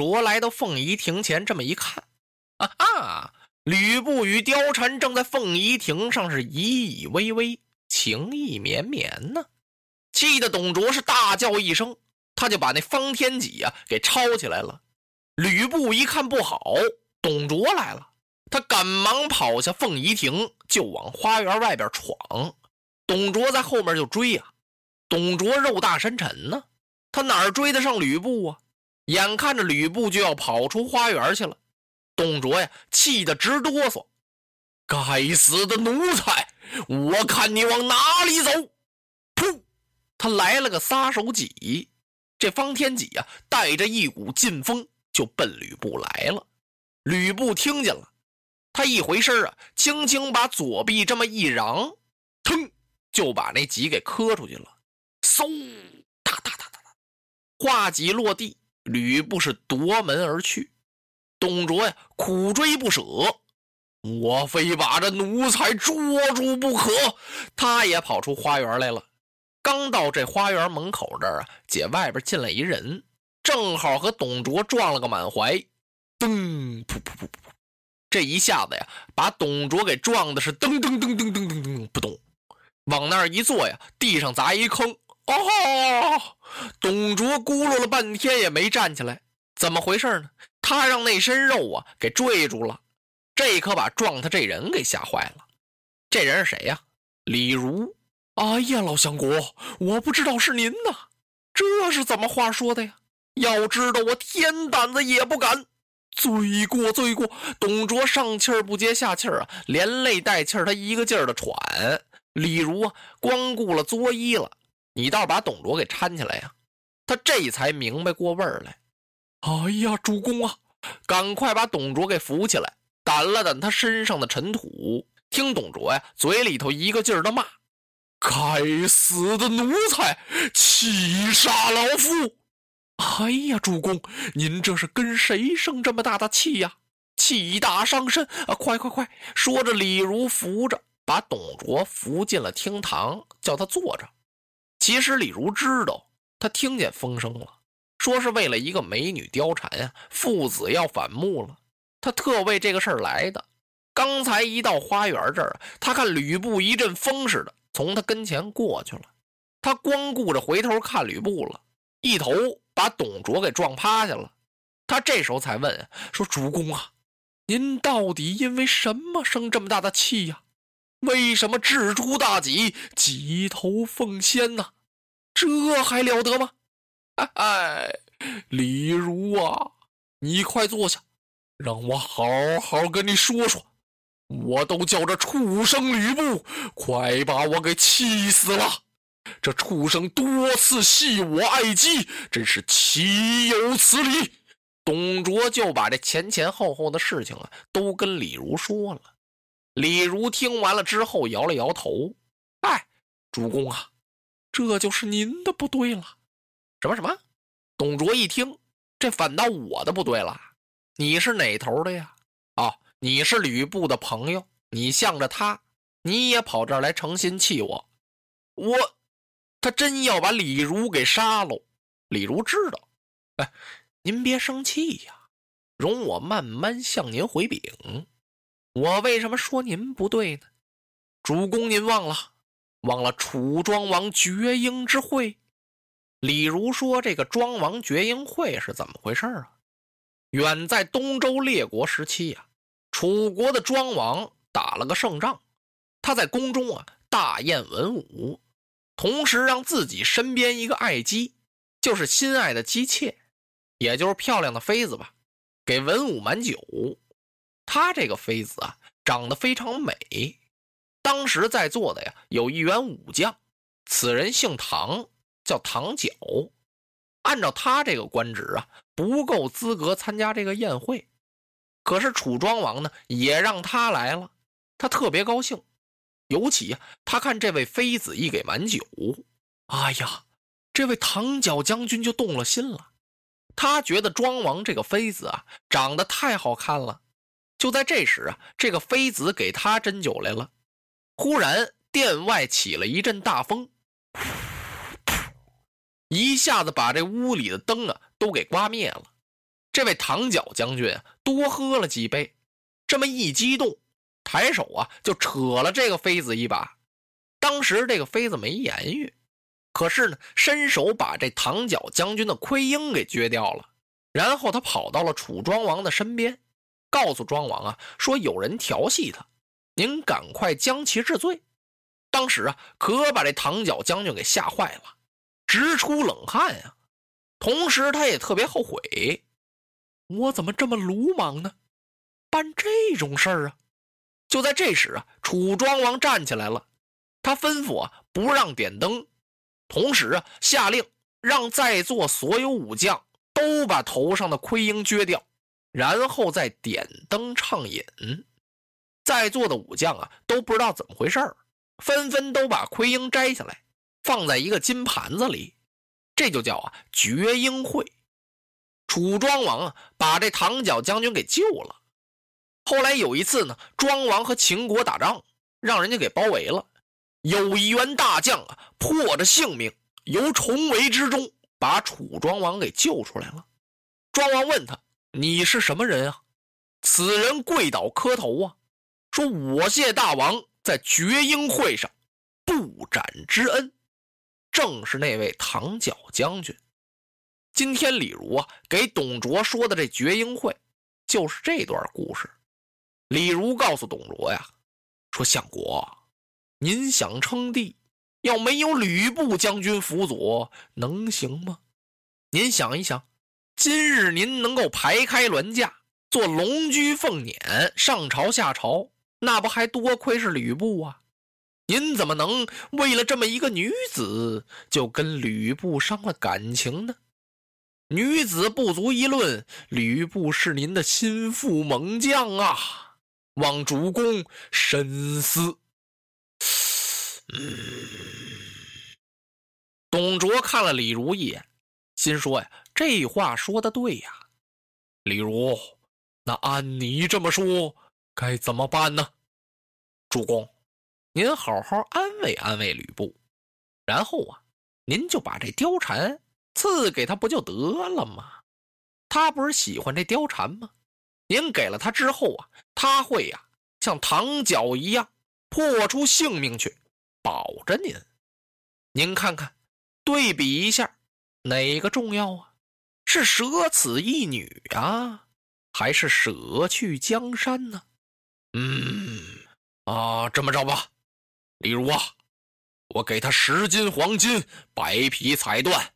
卓来到凤仪亭前，这么一看，啊哈！吕布与貂蝉正在凤仪亭上是依依偎偎，情意绵绵呢。气得董卓是大叫一声，他就把那方天戟啊给抄起来了。吕布一看不好，董卓来了，他赶忙跑下凤仪亭，就往花园外边闯。董卓在后面就追呀。董卓肉大身沉呢，他哪追得上吕布啊？眼看着吕布就要跑出花园去了，董卓呀气得直哆嗦。该死的奴才，我看你往哪里走！噗，他来了个撒手戟，这方天戟呀带着一股劲风就奔吕布来了。吕布听见了，他一回身啊，轻轻把左臂这么一嚷，腾，就把那戟给磕出去了。嗖，哒哒哒哒哒，画戟落地。吕布是夺门而去，董卓呀苦追不舍，我非把这奴才捉住不可。他也跑出花园来了，刚到这花园门口这儿啊，姐外边进来一人，正好和董卓撞了个满怀，噔，噗噗噗噗，这一下子呀，把董卓给撞的是噔噔噔噔噔噔噔不动，往那儿一坐呀，地上砸一坑。哦，董卓咕噜了半天也没站起来，怎么回事呢？他让那身肉啊给坠住了，这可把撞他这人给吓坏了。这人是谁呀？李儒。哎呀，老相国，我不知道是您呐，这是怎么话说的呀？要知道我天胆子也不敢。罪过，罪过！董卓上气儿不接下气儿啊，连累带气儿，他一个劲儿的喘。李儒啊，光顾了作揖了。你倒是把董卓给搀起来呀！他这才明白过味儿来。哎呀，主公啊，赶快把董卓给扶起来，掸了掸他身上的尘土。听董卓呀，嘴里头一个劲儿的骂：“该死的奴才，气杀老夫！”哎呀，主公，您这是跟谁生这么大的气呀？气大伤身啊！快快快！说着，李儒扶着把董卓扶进了厅堂，叫他坐着。其实李儒知道，他听见风声了，说是为了一个美女貂蝉呀，父子要反目了，他特为这个事儿来的。刚才一到花园这儿，他看吕布一阵风似的从他跟前过去了，他光顾着回头看吕布了，一头把董卓给撞趴下了。他这时候才问说：“主公啊，您到底因为什么生这么大的气呀？”为什么掷出大戟，击头奉先呢？这还了得吗？哎，李儒啊，你快坐下，让我好好跟你说说。我都叫这畜生吕布，快把我给气死了！这畜生多次戏我爱姬，真是岂有此理！董卓就把这前前后后的事情啊，都跟李儒说了。李儒听完了之后，摇了摇头：“哎，主公啊，这就是您的不对了。什么什么？”董卓一听，这反倒我的不对了。你是哪头的呀？哦，你是吕布的朋友，你向着他，你也跑这儿来诚心气我。我，他真要把李儒给杀喽。李儒知道，哎，您别生气呀，容我慢慢向您回禀。我为什么说您不对呢？主公，您忘了，忘了楚庄王绝缨之会。李儒说：“这个庄王绝缨会是怎么回事啊？远在东周列国时期呀，楚国的庄王打了个胜仗，他在宫中啊大宴文武，同时让自己身边一个爱姬，就是心爱的姬妾，也就是漂亮的妃子吧，给文武满酒。”他这个妃子啊，长得非常美。当时在座的呀，有一员武将，此人姓唐，叫唐角。按照他这个官职啊，不够资格参加这个宴会。可是楚庄王呢，也让他来了，他特别高兴。尤其呀，他看这位妃子一给满酒，哎呀，这位唐角将军就动了心了。他觉得庄王这个妃子啊，长得太好看了。就在这时啊，这个妃子给他斟酒来了。忽然，殿外起了一阵大风，一下子把这屋里的灯啊都给刮灭了。这位唐角将军啊，多喝了几杯，这么一激动，抬手啊就扯了这个妃子一把。当时这个妃子没言语，可是呢，伸手把这唐角将军的盔缨给撅掉了。然后他跑到了楚庄王的身边，告诉庄王啊，说有人调戏他。您赶快将其治罪。当时啊，可把这唐角将军给吓坏了，直出冷汗啊。同时，他也特别后悔，我怎么这么鲁莽呢？办这种事儿啊！就在这时啊，楚庄王站起来了，他吩咐啊，不让点灯，同时啊，下令让在座所有武将都把头上的盔缨撅掉，然后再点灯畅饮。在座的武将啊，都不知道怎么回事儿纷纷都把盔缨摘下来，放在一个金盘子里，这就叫啊绝缨会。楚庄王啊，把这唐角将军给救了。后来有一次呢，庄王和秦国打仗，让人家给包围了，有一员大将啊，破着性命由重围之中把楚庄王给救出来了。庄王问他：“你是什么人啊？”此人跪倒磕头啊。说：“我谢大王在绝英会上不斩之恩，正是那位唐角将军。今天李儒啊给董卓说的这绝英会，就是这段故事。李儒告诉董卓呀，说相国，您想称帝，要没有吕布将军辅佐，能行吗？您想一想，今日您能够排开銮驾，做龙驹凤辇，上朝下朝。”那不还多亏是吕布啊？您怎么能为了这么一个女子就跟吕布伤了感情呢？女子不足一论，吕布是您的心腹猛将啊！望主公深思。嗯，董卓看了李儒一眼，心说呀：“这话说的对呀，李儒，那按你这么说。”该怎么办呢？主公，您好好安慰安慰吕布，然后啊，您就把这貂蝉赐给他不就得了吗？他不是喜欢这貂蝉吗？您给了他之后啊，他会呀像唐角一样破出性命去保着您。您看看，对比一下，哪个重要啊？是舍此一女啊，还是舍去江山呢？嗯，啊，这么着吧，李如啊，我给他十斤黄金，百匹彩缎，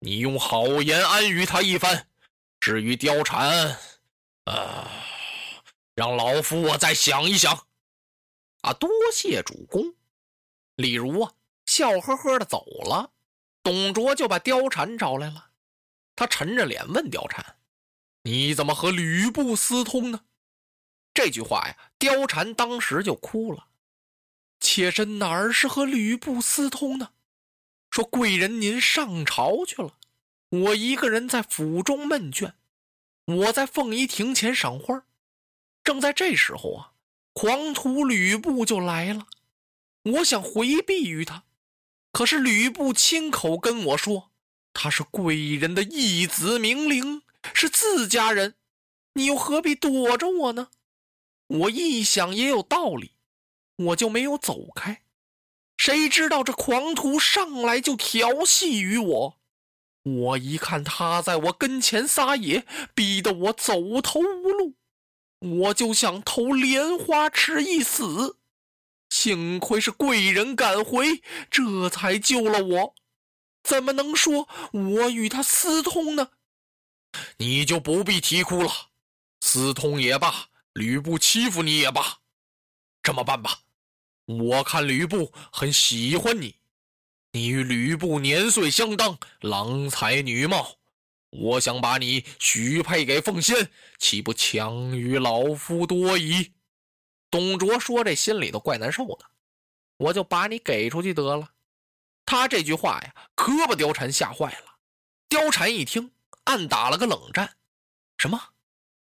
你用好言安于他一番。至于貂蝉，啊，让老夫我再想一想。啊，多谢主公。李儒啊，笑呵呵的走了。董卓就把貂蝉找来了，他沉着脸问貂蝉：“你怎么和吕布私通呢？”这句话呀，貂蝉当时就哭了。妾身哪儿是和吕布私通呢？说贵人您上朝去了，我一个人在府中闷倦。我在凤仪亭前赏花，正在这时候啊，狂徒吕布就来了。我想回避于他，可是吕布亲口跟我说，他是贵人的义子明灵，是自家人，你又何必躲着我呢？我一想也有道理，我就没有走开。谁知道这狂徒上来就调戏于我，我一看他在我跟前撒野，逼得我走投无路，我就想投莲花池一死。幸亏是贵人赶回，这才救了我。怎么能说我与他私通呢？你就不必啼哭了，私通也罢。吕布欺负你也罢。这么办吧，我看吕布很喜欢你，你与吕布年岁相当，郎才女貌，我想把你许配给凤仙，岂不强于老夫多矣？董卓说这心里头怪难受的，我就把你给出去得了。他这句话呀，可把貂蝉吓坏了。貂蝉一听，暗打了个冷战：什么？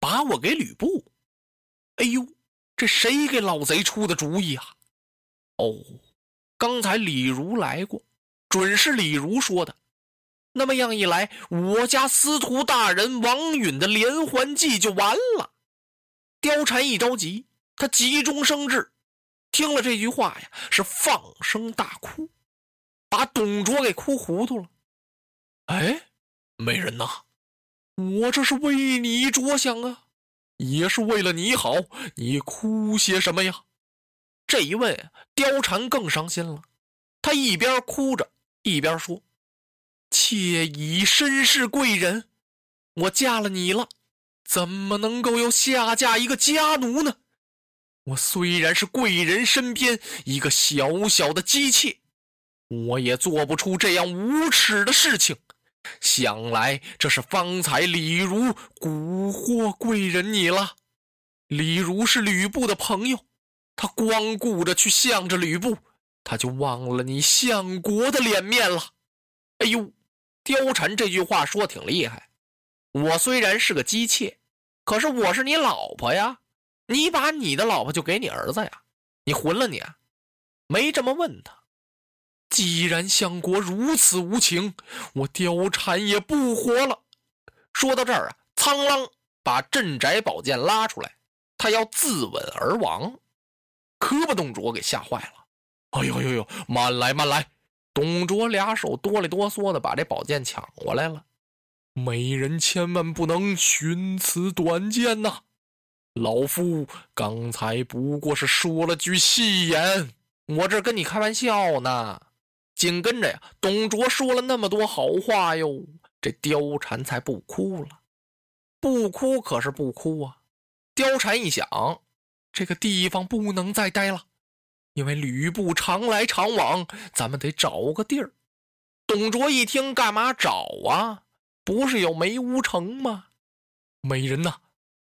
把我给吕布？哎呦，这谁给老贼出的主意啊？哦，刚才李儒来过，准是李儒说的。那么样一来，我家司徒大人王允的连环计就完了。貂蝉一着急，他急中生智，听了这句话呀，是放声大哭，把董卓给哭糊涂了。哎，美人呐，我这是为你着想啊。也是为了你好，你哭些什么呀？这一问，貂蝉更伤心了。他一边哭着，一边说：“妾已身是贵人，我嫁了你了，怎么能够又下嫁一个家奴呢？我虽然是贵人身边一个小小的姬妾，我也做不出这样无耻的事情。”想来这是方才李儒蛊惑贵人你了。李儒是吕布的朋友，他光顾着去向着吕布，他就忘了你相国的脸面了。哎呦，貂蝉这句话说挺厉害。我虽然是个姬妾，可是我是你老婆呀。你把你的老婆就给你儿子呀？你混了你啊？没这么问他。既然相国如此无情，我貂蝉也不活了。说到这儿啊，苍啷把镇宅宝剑拉出来，他要自刎而亡，可把董卓给吓坏了。哎呦呦呦，慢来慢来！董卓俩手哆里哆嗦的把这宝剑抢过来了。美人千万不能寻此短见呐！老夫刚才不过是说了句戏言，我这跟你开玩笑呢。紧跟着呀，董卓说了那么多好话哟，这貂蝉才不哭了。不哭可是不哭啊！貂蝉一想，这个地方不能再待了，因为吕布常来常往，咱们得找个地儿。董卓一听，干嘛找啊？不是有梅屋城吗？美人呐，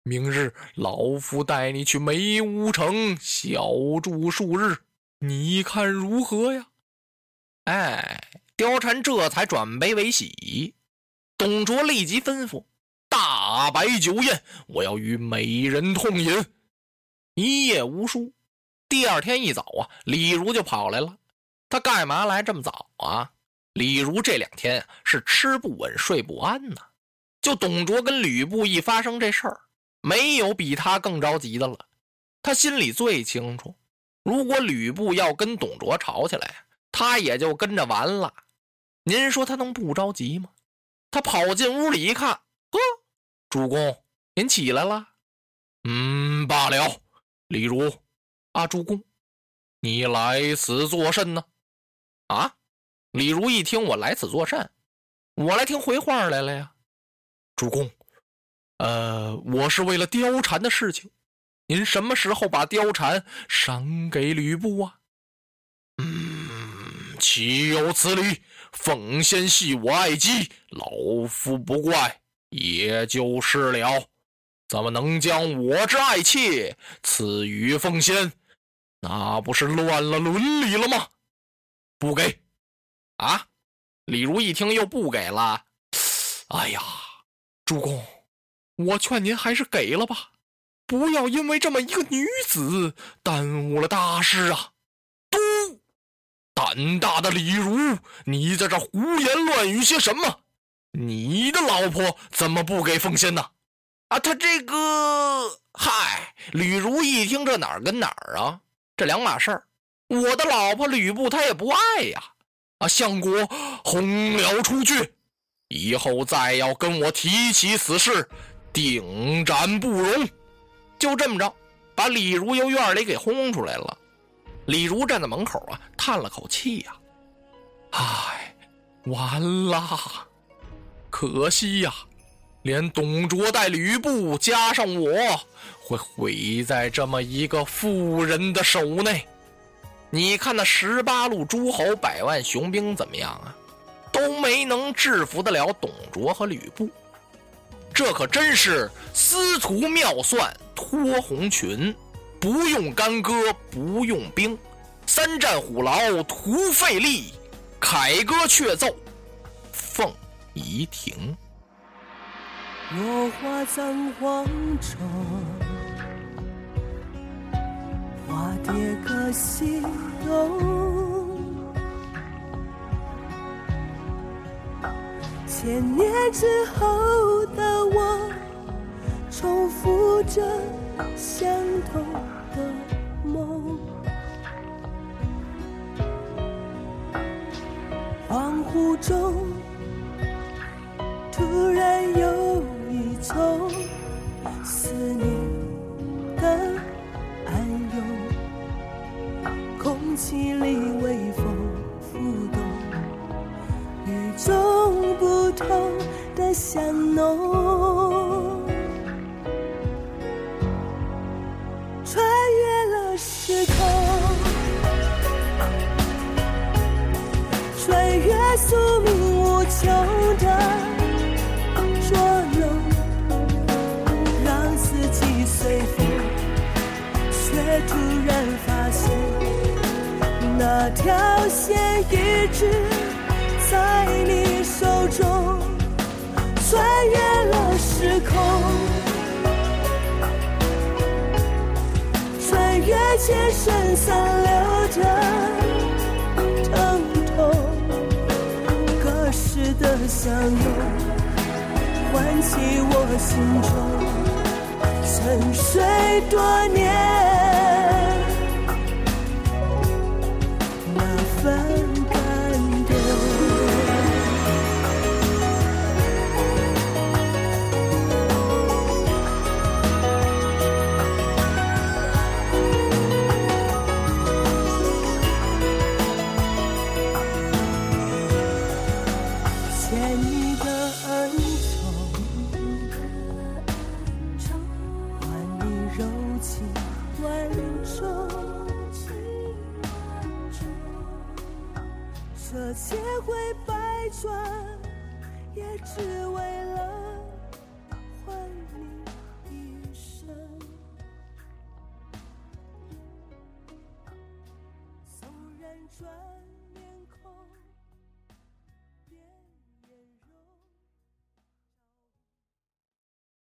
明日老夫带你去梅屋城小住数日，你看如何呀？哎，貂蝉这才转悲为喜。董卓立即吩咐：“大摆酒宴，我要与美人痛饮。”一夜无书。第二天一早啊，李儒就跑来了。他干嘛来这么早啊？李儒这两天是吃不稳、睡不安呢。就董卓跟吕布一发生这事儿，没有比他更着急的了。他心里最清楚，如果吕布要跟董卓吵起来，他也就跟着完了，您说他能不着急吗？他跑进屋里一看，呵，主公，您起来了。嗯，罢了。李儒，啊，主公，你来此作甚呢？啊，李儒一听我来此作甚，我来听回话来了呀。主公，呃，我是为了貂蝉的事情。您什么时候把貂蝉赏给吕布啊？嗯岂有此理！凤仙系我爱姬，老夫不怪，也就是了。怎么能将我之爱妾赐予凤仙？那不是乱了伦理了吗？不给！啊！李儒一听又不给了。哎呀，主公，我劝您还是给了吧，不要因为这么一个女子耽误了大事啊！胆大的李儒，你在这胡言乱语些什么？你的老婆怎么不给奉先呢？啊，他这个……嗨，李儒一听这哪儿跟哪儿啊？这两码事儿。我的老婆吕布他也不爱呀！啊，相国轰了出去，以后再要跟我提起此事，定斩不容。就这么着，把李儒由院里给轰出来了。李儒站在门口啊，叹了口气呀：“唉，完了，可惜呀，连董卓带吕布加上我，会毁在这么一个妇人的手内。你看那十八路诸侯、百万雄兵怎么样啊？都没能制服得了董卓和吕布。这可真是司徒妙算脱红裙，不用干戈不用兵，三战虎牢徒费力，凯歌却奏凤仪亭。落花葬黄冢，花蝶各西东。千年之后的我，重复着相同的梦。恍惚中，突然有一种香浓，穿越了时空，穿越宿命无求的捉弄，让四季随风，却突然发现那条线一直在你手中。穿越了时空，穿越千生残留的疼痛。隔世的相拥，唤起我心中沉睡多年欠你的恩宠，换你柔情万种，这千回百转，也只为了换你一生。纵然转。